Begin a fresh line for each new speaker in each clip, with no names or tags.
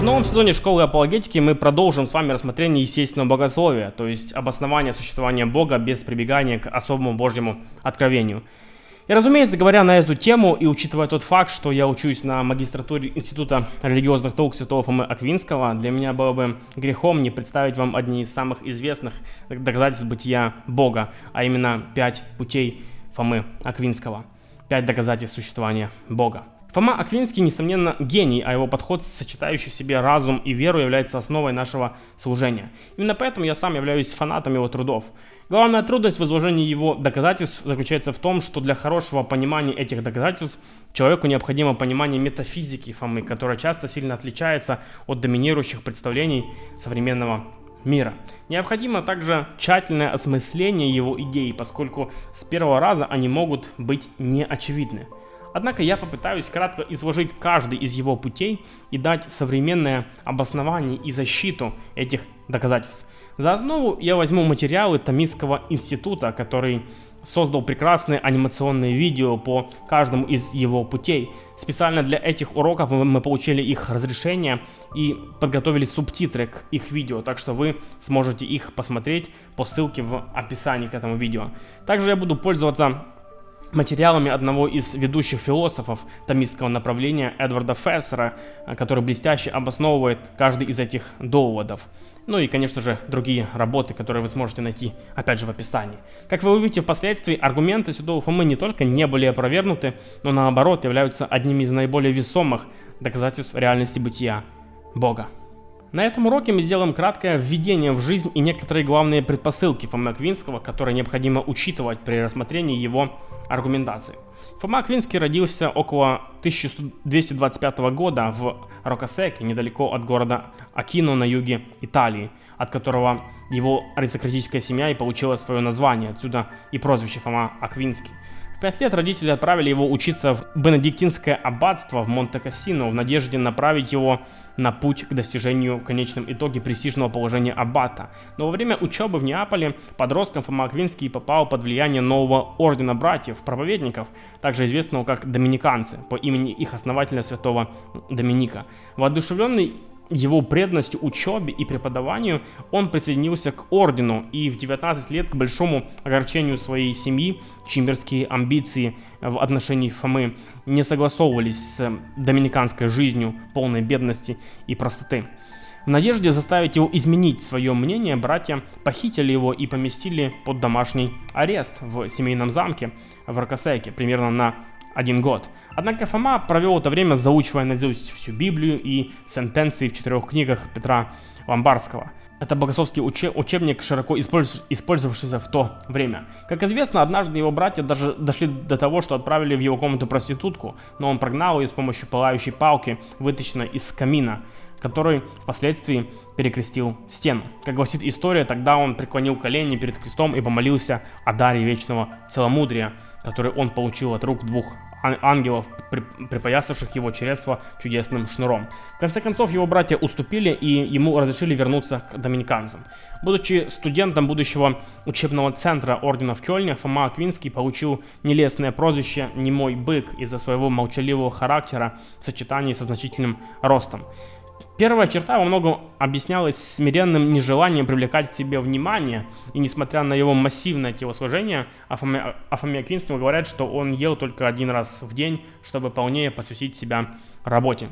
В новом сезоне школы апологетики мы продолжим с вами рассмотрение естественного богословия, то есть обоснование существования Бога без прибегания к особому Божьему откровению. И, разумеется, говоря на эту тему и учитывая тот факт, что я учусь на магистратуре Института религиозных наук Святого Фомы Аквинского, для меня было бы грехом не представить вам одни из самых известных доказательств бытия Бога, а именно пять путей Фомы Аквинского, пять доказательств существования Бога. Фома Аквинский, несомненно, гений, а его подход, сочетающий в себе разум и веру, является основой нашего служения. Именно поэтому я сам являюсь фанатом его трудов. Главная трудность в изложении его доказательств заключается в том, что для хорошего понимания этих доказательств человеку необходимо понимание метафизики Фомы, которая часто сильно отличается от доминирующих представлений современного мира. Необходимо также тщательное осмысление его идей, поскольку с первого раза они могут быть неочевидны. Однако я попытаюсь кратко изложить каждый из его путей и дать современное обоснование и защиту этих доказательств. За основу я возьму материалы Томистского института, который создал прекрасные анимационные видео по каждому из его путей. Специально для этих уроков мы получили их разрешение и подготовили субтитры к их видео, так что вы сможете их посмотреть по ссылке в описании к этому видео. Также я буду пользоваться материалами одного из ведущих философов томистского направления Эдварда Фессера, э, который блестяще обосновывает каждый из этих доводов. Ну и, конечно же, другие работы, которые вы сможете найти, опять же, в описании. Как вы увидите впоследствии, аргументы Святого Фомы не только не были опровергнуты, но наоборот являются одними из наиболее весомых доказательств реальности бытия Бога. На этом уроке мы сделаем краткое введение в жизнь и некоторые главные предпосылки Фомы Аквинского, которые необходимо учитывать при рассмотрении его аргументации. Фома Аквинский родился около 1225 года в Рокосеке, недалеко от города Акино на юге Италии, от которого его аристократическая семья и получила свое название, отсюда и прозвище Фома Аквинский пять лет родители отправили его учиться в бенедиктинское аббатство в Монте-Кассино в надежде направить его на путь к достижению в конечном итоге престижного положения аббата. Но во время учебы в Неаполе подростком Фома Аквинский попал под влияние нового ордена братьев, проповедников, также известного как доминиканцы, по имени их основателя святого Доминика. Воодушевленный его преданностью учебе и преподаванию он присоединился к ордену и в 19 лет к большому огорчению своей семьи, чимберские амбиции в отношении Фомы не согласовывались с доминиканской жизнью полной бедности и простоты. В надежде заставить его изменить свое мнение, братья похитили его и поместили под домашний арест в семейном замке в Рокосеке примерно на один год. Однако Фома провел это время, заучивая наизусть всю Библию и сентенции в четырех книгах Петра Ломбардского. Это богословский уче- учебник, широко использ- использовавшийся в то время. Как известно, однажды его братья даже дошли до того, что отправили в его комнату проститутку, но он прогнал ее с помощью пылающей палки, вытащенной из камина, который впоследствии перекрестил стену. Как гласит история, тогда он преклонил колени перед крестом и помолился о даре вечного целомудрия, который он получил от рук двух ангелов, припоясавших его чресла чудесным шнуром. В конце концов, его братья уступили и ему разрешили вернуться к доминиканцам. Будучи студентом будущего учебного центра ордена в Кёльне, Фома Аквинский получил нелестное прозвище «Немой бык» из-за своего молчаливого характера в сочетании со значительным ростом. Первая черта во многом объяснялась смиренным нежеланием привлекать к себе внимание, и несмотря на его массивное телосложение, о Фоме, о Фоме Аквинском говорят, что он ел только один раз в день, чтобы полнее посвятить себя работе.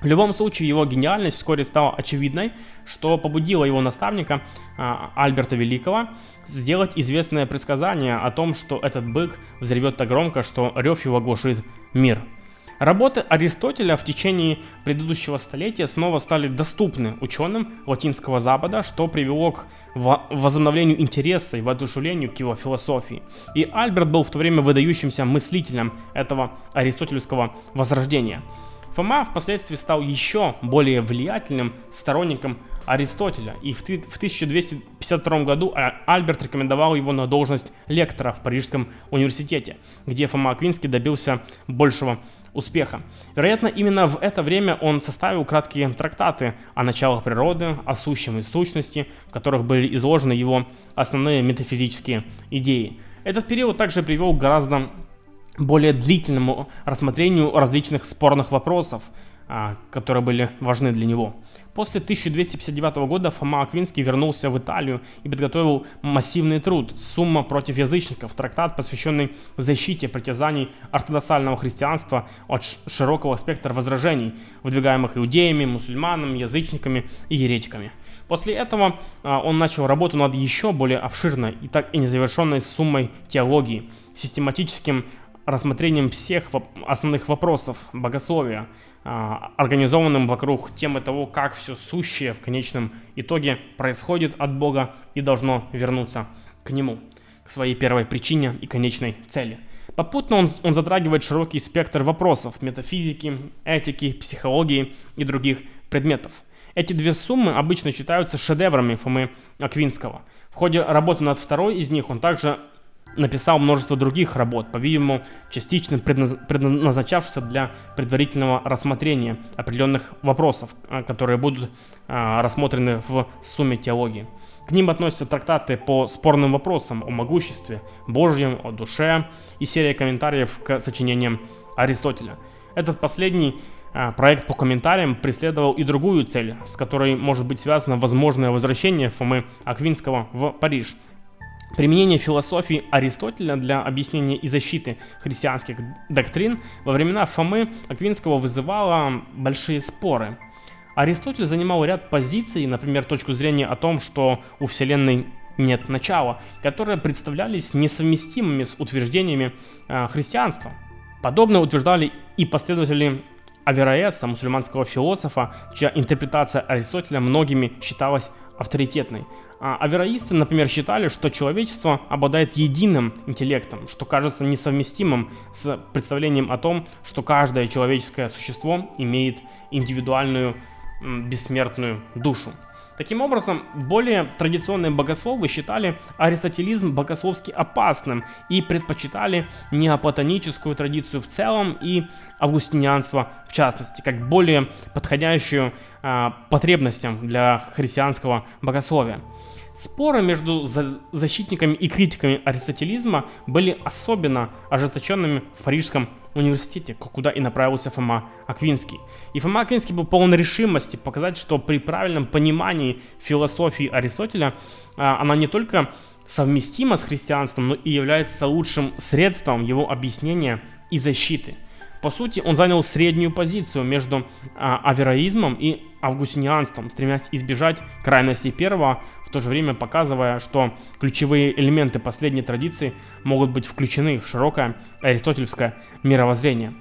В любом случае, его гениальность вскоре стала очевидной, что побудило его наставника а, Альберта Великого сделать известное предсказание о том, что этот бык взревет так громко, что рев его оглушит мир – Работы Аристотеля в течение предыдущего столетия снова стали доступны ученым Латинского Запада, что привело к возобновлению интереса и воодушевлению к его философии. И Альберт был в то время выдающимся мыслителем этого аристотельского возрождения. Фома впоследствии стал еще более влиятельным сторонником Аристотеля, и в 1252 году Альберт рекомендовал его на должность лектора в Парижском университете, где Фома Аквинский добился большего успеха. Вероятно, именно в это время он составил краткие трактаты о началах природы, о сущем и сущности, в которых были изложены его основные метафизические идеи. Этот период также привел к гораздо более длительному рассмотрению различных спорных вопросов, а, которые были важны для него. После 1259 года Фома Аквинский вернулся в Италию и подготовил массивный труд «Сумма против язычников», трактат, посвященный защите притязаний ортодоксального христианства от широкого спектра возражений, выдвигаемых иудеями, мусульманами, язычниками и еретиками. После этого а, он начал работу над еще более обширной и так и незавершенной суммой теологии, систематическим рассмотрением всех основных вопросов богословия, организованным вокруг темы того, как все сущее в конечном итоге происходит от Бога и должно вернуться к Нему, к своей первой причине и конечной цели. Попутно он, он затрагивает широкий спектр вопросов метафизики, этики, психологии и других предметов. Эти две суммы обычно считаются шедеврами Фомы Аквинского. В ходе работы над второй из них он также написал множество других работ, по-видимому, частично предназначавшихся для предварительного рассмотрения определенных вопросов, а, которые будут а, рассмотрены в сумме теологии. К ним относятся трактаты по спорным вопросам о могуществе Божьем, о душе и серия комментариев к сочинениям Аристотеля. Этот последний а, проект по комментариям преследовал и другую цель, с которой может быть связано возможное возвращение Фомы Аквинского в Париж – Применение философии Аристотеля для объяснения и защиты христианских доктрин во времена Фомы Аквинского вызывало большие споры. Аристотель занимал ряд позиций, например, точку зрения о том, что у Вселенной нет начала, которые представлялись несовместимыми с утверждениями э, христианства. Подобно утверждали и последователи Авероэса, мусульманского философа, чья интерпретация Аристотеля многими считалась авторитетной. А авероисты, например, считали, что человечество обладает единым интеллектом, что кажется несовместимым с представлением о том, что каждое человеческое существо имеет индивидуальную бессмертную душу. Таким образом, более традиционные богословы считали аристотелизм богословски опасным и предпочитали неоплатоническую традицию в целом и августинианство в частности, как более подходящую а, потребностям для христианского богословия. Споры между защитниками и критиками аристотелизма были особенно ожесточенными в Парижском университете, куда и направился Фома Аквинский. И Фома Аквинский был полон решимости показать, что при правильном понимании философии Аристотеля а, она не только совместима с христианством, но и является лучшим средством его объяснения и защиты – по сути, он занял среднюю позицию между а, авероизмом и августинианством, стремясь избежать крайности первого, в то же время показывая, что ключевые элементы последней традиции могут быть включены в широкое аристотельское мировоззрение.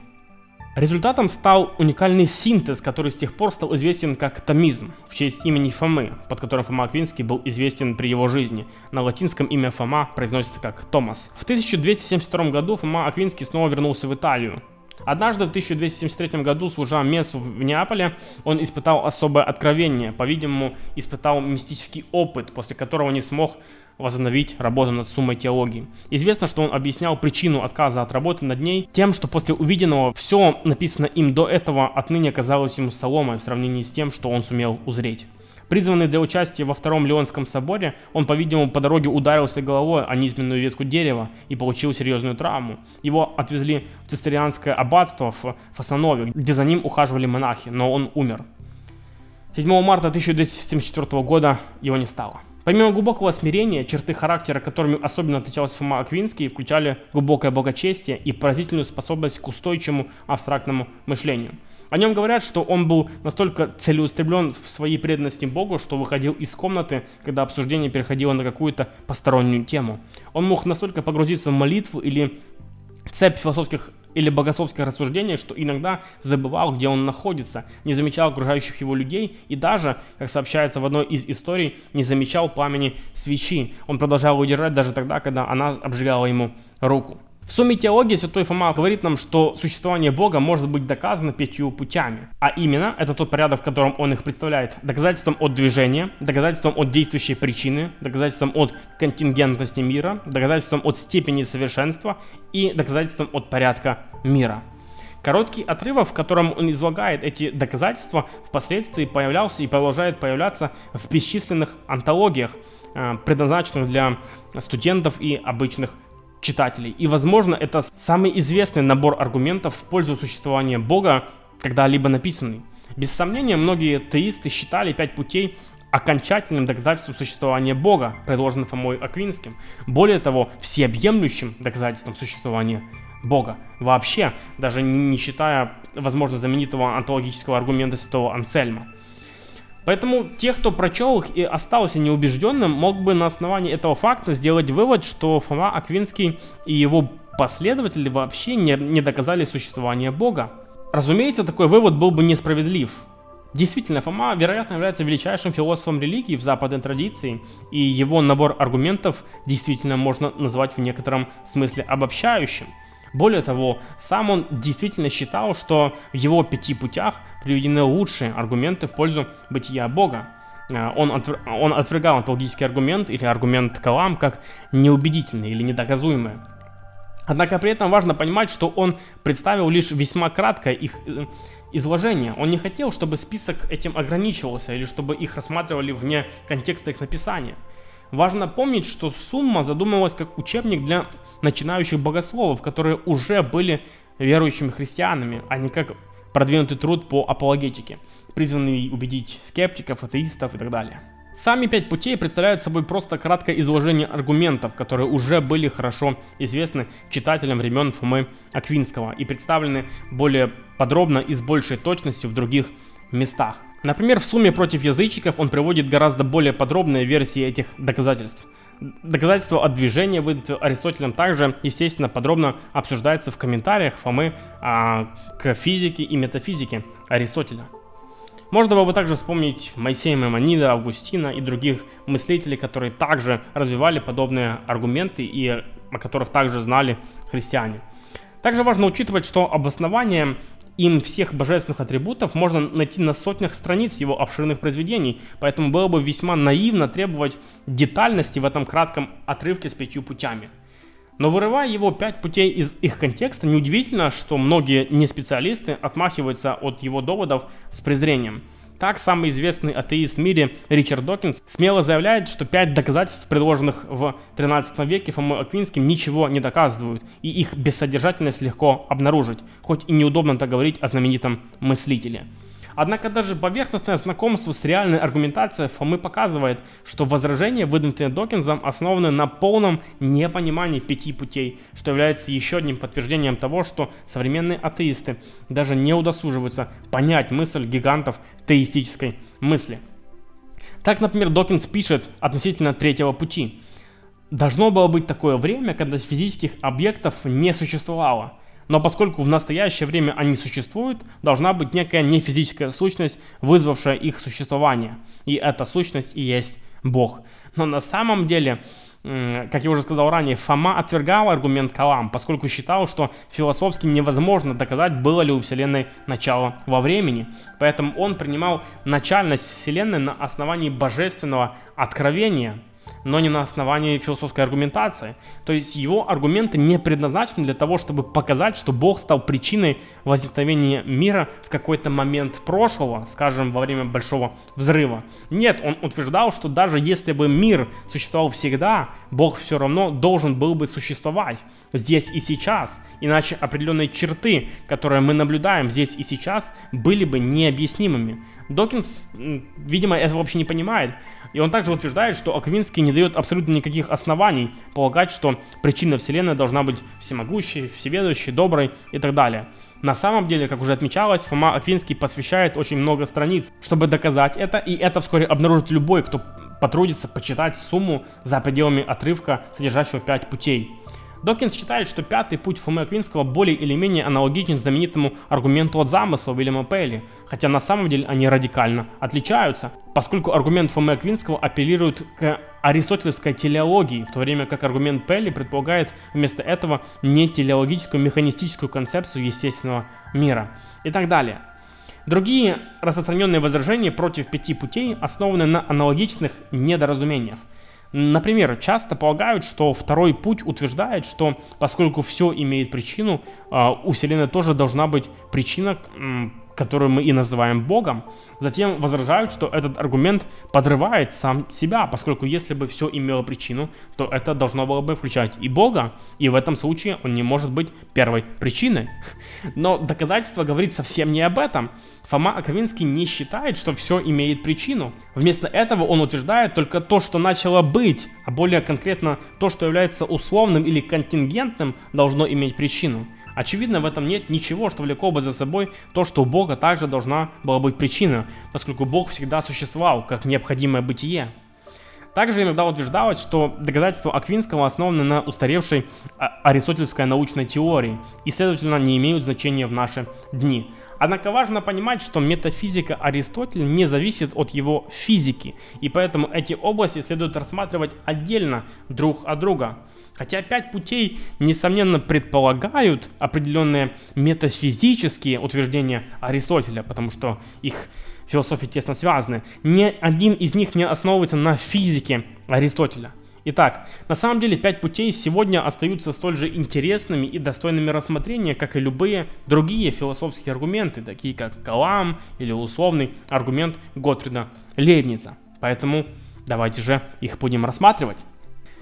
Результатом стал уникальный синтез, который с тех пор стал известен как томизм, в честь имени Фомы, под которым Фома Аквинский был известен при его жизни. На латинском имя Фома произносится как Томас. В 1272 году Фома Аквинский снова вернулся в Италию, Однажды в 1273 году, служа мессу в Неаполе, он испытал особое откровение, по-видимому, испытал мистический опыт, после которого не смог возобновить работу над суммой теологии. Известно, что он объяснял причину отказа от работы над ней тем, что после увиденного все написано им до этого отныне казалось ему соломой в сравнении с тем, что он сумел узреть. Призванный для участия во Втором Леонском соборе, он, по-видимому, по дороге ударился головой о низменную ветку дерева и получил серьезную травму. Его отвезли в цистерианское аббатство в Фасанове, где за ним ухаживали монахи, но он умер. 7 марта 1274 года его не стало. Помимо глубокого смирения, черты характера, которыми особенно отличался Фома Аквинский, включали глубокое богочестие и поразительную способность к устойчивому абстрактному мышлению – о нем говорят, что он был настолько целеустремлен в своей преданности Богу, что выходил из комнаты, когда обсуждение переходило на какую-то постороннюю тему. Он мог настолько погрузиться в молитву или цепь философских или богословских рассуждений, что иногда забывал, где он находится, не замечал окружающих его людей и даже, как сообщается в одной из историй, не замечал пламени свечи. Он продолжал удержать даже тогда, когда она обжигала ему руку. В сумме теологии святой Фома говорит нам, что существование Бога может быть доказано пятью путями. А именно, это тот порядок, в котором он их представляет. Доказательством от движения, доказательством от действующей причины, доказательством от контингентности мира, доказательством от степени совершенства и доказательством от порядка мира. Короткий отрывок, в котором он излагает эти доказательства, впоследствии появлялся и продолжает появляться в бесчисленных антологиях, э, предназначенных для студентов и обычных читателей. И, возможно, это самый известный набор аргументов в пользу существования Бога, когда-либо написанный. Без сомнения, многие теисты считали пять путей окончательным доказательством существования Бога, предложенным Фомой Аквинским. Более того, всеобъемлющим доказательством существования Бога. Вообще, даже не считая, возможно, знаменитого антологического аргумента святого Ансельма. Поэтому те, кто прочел их и остался неубежденным, мог бы на основании этого факта сделать вывод, что Фома Аквинский и его последователи вообще не, не доказали существование Бога. Разумеется, такой вывод был бы несправедлив. Действительно, Фома, вероятно, является величайшим философом религии в западной традиции, и его набор аргументов действительно можно назвать в некотором смысле обобщающим. Более того, сам он действительно считал, что в его пяти путях приведены лучшие аргументы в пользу бытия Бога. Э, он, отвер... он отвергал онтологический аргумент или аргумент Калам как неубедительный или недоказуемый. Однако при этом важно понимать, что он представил лишь весьма краткое их э, изложение. Он не хотел, чтобы список этим ограничивался или чтобы их рассматривали вне контекста их написания. Важно помнить, что сумма задумывалась как учебник для начинающих богословов, которые уже были верующими христианами, а не как продвинутый труд по апологетике, призванный убедить скептиков, атеистов и так далее. Сами пять путей представляют собой просто краткое изложение аргументов, которые уже были хорошо известны читателям времен Фомы Аквинского и представлены более подробно и с большей точностью в других местах. Например, в сумме против язычников он приводит гораздо более подробные версии этих доказательств. Доказательства от движения, выданные Аристотелем, также, естественно, подробно обсуждается в комментариях Фомы а, к физике и метафизике Аристотеля. Можно было бы также вспомнить Моисея Маймонида, Августина и других мыслителей, которые также развивали подобные аргументы и о которых также знали христиане. Также важно учитывать, что обоснование им всех божественных атрибутов можно найти на сотнях страниц его обширных произведений, поэтому было бы весьма наивно требовать детальности в этом кратком отрывке с пятью путями. Но вырывая его пять путей из их контекста, неудивительно, что многие неспециалисты отмахиваются от его доводов с презрением. Так, самый известный атеист в мире Ричард Докинс смело заявляет, что пять доказательств, предложенных в 13 веке Фомой Аквинским, ничего не доказывают, и их бессодержательность легко обнаружить, хоть и неудобно так говорить о знаменитом мыслителе. Однако даже поверхностное знакомство с реальной аргументацией Фомы показывает, что возражения, выдвинутые Докинзом, основаны на полном непонимании пяти путей, что является еще одним подтверждением того, что современные атеисты даже не удосуживаются понять мысль гигантов теистической мысли. Так, например, Докинс пишет относительно третьего пути. Должно было быть такое время, когда физических объектов не существовало – но поскольку в настоящее время они существуют, должна быть некая нефизическая сущность, вызвавшая их существование. И эта сущность и есть Бог. Но на самом деле, как я уже сказал ранее, Фома отвергал аргумент Калам, поскольку считал, что философски невозможно доказать, было ли у Вселенной начало во времени. Поэтому он принимал начальность Вселенной на основании божественного откровения – но не на основании философской аргументации. То есть его аргументы не предназначены для того, чтобы показать, что Бог стал причиной возникновения мира в какой-то момент прошлого, скажем, во время Большого Взрыва. Нет, он утверждал, что даже если бы мир существовал всегда, Бог все равно должен был бы существовать здесь и сейчас, иначе определенные черты, которые мы наблюдаем здесь и сейчас, были бы необъяснимыми. Докинс, видимо, этого вообще не понимает. И он также утверждает, что Аквинский не дает абсолютно никаких оснований полагать, что причина Вселенной должна быть всемогущей, всеведущей, доброй и так далее. На самом деле, как уже отмечалось, Фома Аквинский посвящает очень много страниц, чтобы доказать это, и это вскоре обнаружит любой, кто потрудится почитать сумму за пределами отрывка, содержащего 5 путей. Докинс считает, что пятый путь Фомы Аквинского более или менее аналогичен знаменитому аргументу от замысла Уильяма Пейли, хотя на самом деле они радикально отличаются, поскольку аргумент Фомы Аквинского апеллирует к аристотелевской телеологии, в то время как аргумент Пелли предполагает вместо этого не телеологическую механистическую концепцию естественного мира и так далее. Другие распространенные возражения против пяти путей основаны на аналогичных недоразумениях – Например, часто полагают, что второй путь утверждает, что поскольку все имеет причину, а, у Вселенной тоже должна быть причина, которую мы и называем Богом, затем возражают, что этот аргумент подрывает сам себя, поскольку если бы все имело причину, то это должно было бы включать и Бога, и в этом случае он не может быть первой причиной. Но доказательство говорит совсем не об этом. Фома Аковинский не считает, что все имеет причину. Вместо этого он утверждает только то, что начало быть, а более конкретно то, что является условным или контингентным, должно иметь причину. Очевидно, в этом нет ничего, что влекло бы за собой то, что у Бога также должна была быть причина, поскольку Бог всегда существовал как необходимое бытие. Также иногда утверждалось, что доказательства Аквинского основаны на устаревшей а, аристотельской научной теории и, следовательно, не имеют значения в наши дни. Однако важно понимать, что метафизика Аристотеля не зависит от его физики, и поэтому эти области следует рассматривать отдельно друг от друга. Хотя пять путей, несомненно, предполагают определенные метафизические утверждения Аристотеля, потому что их философии тесно связаны. Ни один из них не основывается на физике Аристотеля. Итак, на самом деле пять путей сегодня остаются столь же интересными и достойными рассмотрения, как и любые другие философские аргументы, такие как Калам или условный аргумент Готфрида Лейбница. Поэтому давайте же их будем рассматривать.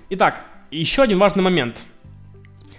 Итак, еще один важный момент.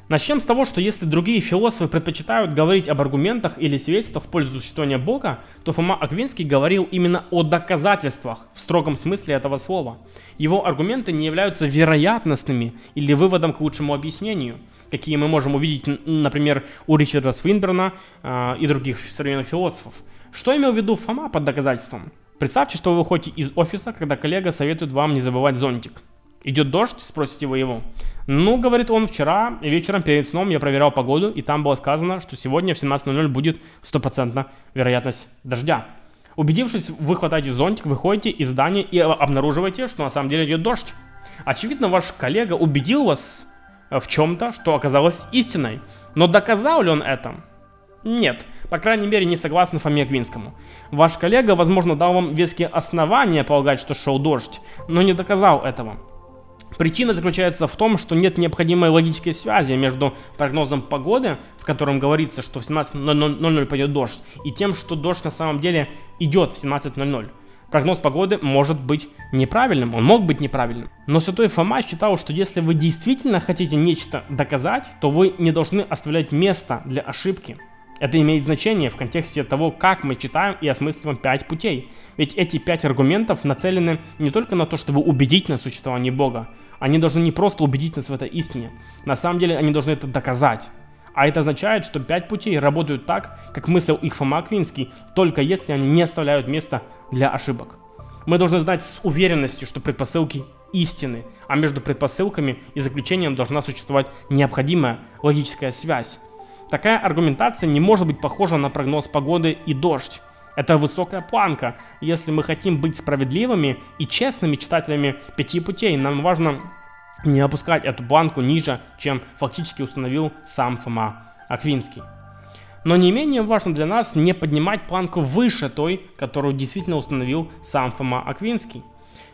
Начнем с того, что если другие философы предпочитают говорить об аргументах или свидетельствах в пользу существования Бога, то Фома Аквинский говорил именно о доказательствах в строгом смысле этого слова. Его аргументы не являются вероятностными или выводом к лучшему объяснению, какие мы можем увидеть, например, у Ричарда Свинберна э, и других современных философов. Что имел в виду Фома под доказательством? Представьте, что вы выходите из офиса, когда коллега советует вам не забывать зонтик. Идет дождь, спросите вы его. Ну, говорит он, вчера вечером перед сном я проверял погоду, и там было сказано, что сегодня в 17.00 будет стопроцентная вероятность дождя. Убедившись, вы хватаете зонтик, выходите из здания и обнаруживаете, что на самом деле идет дождь. Очевидно, ваш коллега убедил вас в чем-то, что оказалось истиной. Но доказал ли он это? Нет. По крайней мере, не согласно Фоме Квинскому. Ваш коллега, возможно, дал вам веские основания полагать, что шел дождь, но не доказал этого. Причина заключается в том, что нет необходимой логической связи между прогнозом погоды, в котором говорится, что в 17.00 пойдет дождь, и тем, что дождь на самом деле идет в 17.00. Прогноз погоды может быть неправильным, он мог быть неправильным. Но святой Фома считал, что если вы действительно хотите нечто доказать, то вы не должны оставлять место для ошибки. Это имеет значение в контексте того, как мы читаем и осмысливаем пять путей. Ведь эти пять аргументов нацелены не только на то, чтобы убедить на существование Бога, они должны не просто убедить нас в этой истине. На самом деле они должны это доказать. А это означает, что пять путей работают так, как мыслил их Фома только если они не оставляют места для ошибок. Мы должны знать с уверенностью, что предпосылки истины, а между предпосылками и заключением должна существовать необходимая логическая связь. Такая аргументация не может быть похожа на прогноз погоды и дождь. Это высокая планка. Если мы хотим быть справедливыми и честными читателями пяти путей, нам важно не опускать эту планку ниже, чем фактически установил сам Фома Аквинский. Но не менее важно для нас не поднимать планку выше той, которую действительно установил сам Фома Аквинский.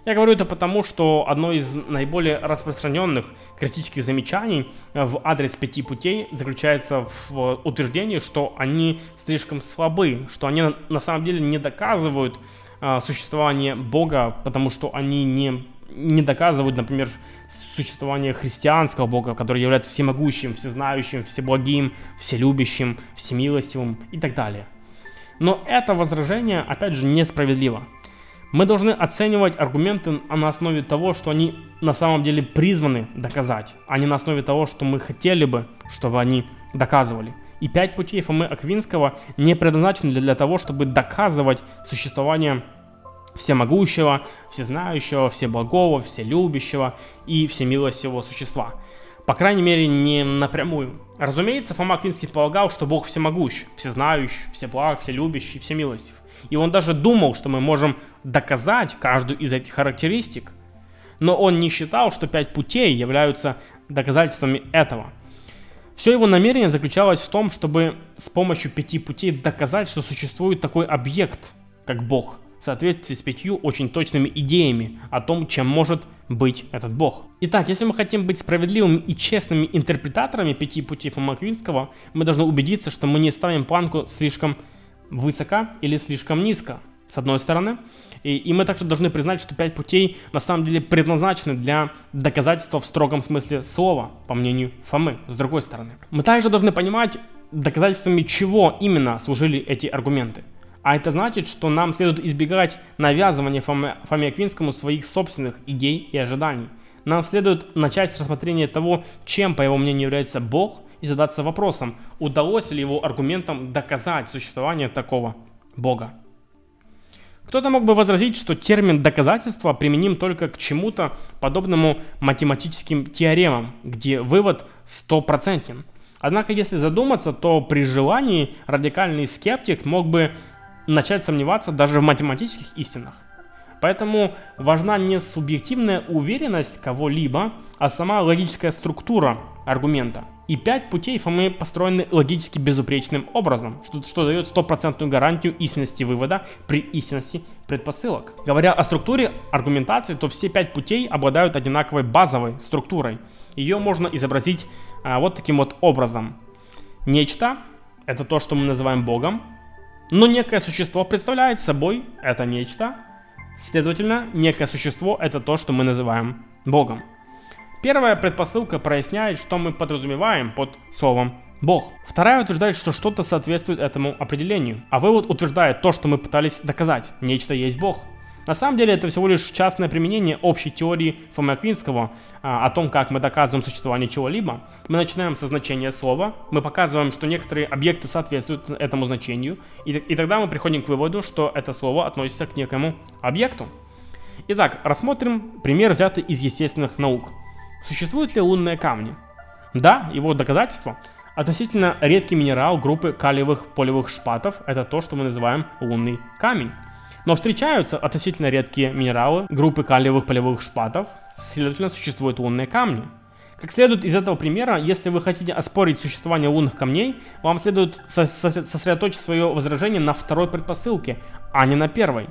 Я говорю это потому, что одно из наиболее распространенных критических замечаний э, в адрес пяти путей заключается в утверждении, что они слишком слабы, что они на самом деле не доказывают э, существование Бога, потому что они не, не доказывают, например, существование христианского Бога, который является всемогущим, всезнающим, всеблагим, вселюбящим, всемилостивым и так далее. Но это возражение, опять же, несправедливо. Мы должны оценивать аргументы на основе того, что они на самом деле призваны доказать, а не на основе того, что мы хотели бы, чтобы они доказывали. И пять путей Фомы Аквинского не предназначены для того, чтобы доказывать существование всемогущего, всезнающего, всеблагого, вселюбящего и всемилостивого существа. По крайней мере, не напрямую. Разумеется, Фома Аквинский полагал, что Бог всемогущ, всезнающий, всеблаг, вселюбящий, всемилостив. И он даже думал, что мы можем доказать каждую из этих характеристик. Но он не считал, что пять путей являются доказательствами этого. Все его намерение заключалось в том, чтобы с помощью пяти путей доказать, что существует такой объект, как Бог, в соответствии с пятью очень точными идеями о том, чем может быть этот Бог. Итак, если мы хотим быть справедливыми и честными интерпретаторами пяти путей Фома Квинского, мы должны убедиться, что мы не ставим планку слишком высоко или слишком низко, с одной стороны. И, и мы также должны признать, что пять путей на самом деле предназначены для доказательства в строгом смысле слова, по мнению Фомы, с другой стороны. Мы также должны понимать, доказательствами чего именно служили эти аргументы. А это значит, что нам следует избегать навязывания Фоме, Фоме Аквинскому своих собственных идей и ожиданий. Нам следует начать с рассмотрения того, чем, по его мнению, является Бог, и задаться вопросом, удалось ли его аргументам доказать существование такого Бога. Кто-то мог бы возразить, что термин доказательства применим только к чему-то подобному математическим теоремам, где вывод стопроцентен. Однако, если задуматься, то при желании радикальный скептик мог бы начать сомневаться даже в математических истинах. Поэтому важна не субъективная уверенность кого-либо, а сама логическая структура аргумента. И пять путей Фомы построены логически безупречным образом, что, что дает стопроцентную гарантию истинности вывода при истинности предпосылок. Говоря о структуре аргументации, то все пять путей обладают одинаковой базовой структурой. Ее можно изобразить а, вот таким вот образом. Нечто – это то, что мы называем Богом, но некое существо представляет собой это нечто. Следовательно, некое существо – это то, что мы называем Богом. Первая предпосылка проясняет, что мы подразумеваем под словом Бог. Вторая утверждает, что что-то соответствует этому определению. А вывод утверждает то, что мы пытались доказать. Нечто есть Бог. На самом деле это всего лишь частное применение общей теории Фомы Аквинского а, о том, как мы доказываем существование чего-либо. Мы начинаем со значения слова, мы показываем, что некоторые объекты соответствуют этому значению, и, и тогда мы приходим к выводу, что это слово относится к некому объекту. Итак, рассмотрим пример, взятый из естественных наук. Существуют ли лунные камни? Да, его доказательство относительно редкий минерал группы калиевых полевых шпатов – это то, что мы называем лунный камень. Но встречаются относительно редкие минералы группы калиевых полевых шпатов, следовательно, существуют лунные камни. Как следует из этого примера, если вы хотите оспорить существование лунных камней, вам следует сосредоточить свое возражение на второй предпосылке, а не на первой.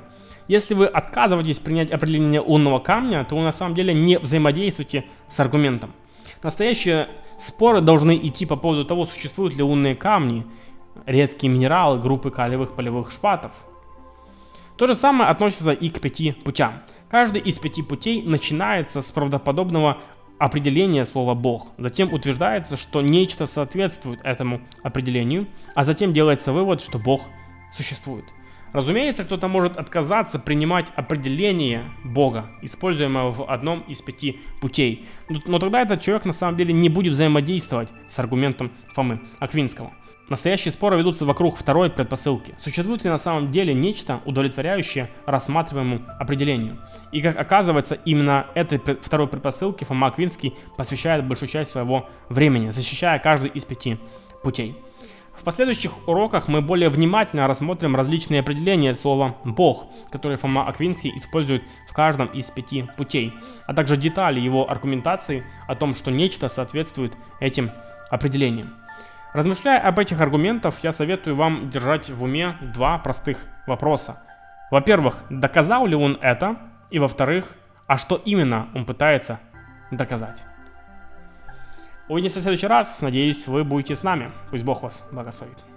Если вы отказываетесь принять определение лунного камня, то вы на самом деле не взаимодействуете с аргументом. Настоящие споры должны идти по поводу того, существуют ли лунные камни, редкие минералы группы калиевых полевых шпатов – то же самое относится и к пяти путям. Каждый из пяти путей начинается с правдоподобного определения слова «Бог». Затем утверждается, что нечто соответствует этому определению, а затем делается вывод, что Бог существует. Разумеется, кто-то может отказаться принимать определение Бога, используемого в одном из пяти путей. Но тогда этот человек на самом деле не будет взаимодействовать с аргументом Фомы Аквинского. Настоящие споры ведутся вокруг второй предпосылки. Существует ли на самом деле нечто, удовлетворяющее рассматриваемому определению? И как оказывается, именно этой второй предпосылке Фома Аквинский посвящает большую часть своего времени, защищая каждый из пяти путей. В последующих уроках мы более внимательно рассмотрим различные определения слова «Бог», которые Фома Аквинский использует в каждом из пяти путей, а также детали его аргументации о том, что нечто соответствует этим определениям. Размышляя об этих аргументах, я советую вам держать в уме два простых вопроса. Во-первых, доказал ли он это? И во-вторых, а что именно он пытается доказать? Увидимся в следующий раз. Надеюсь, вы будете с нами. Пусть Бог вас благословит.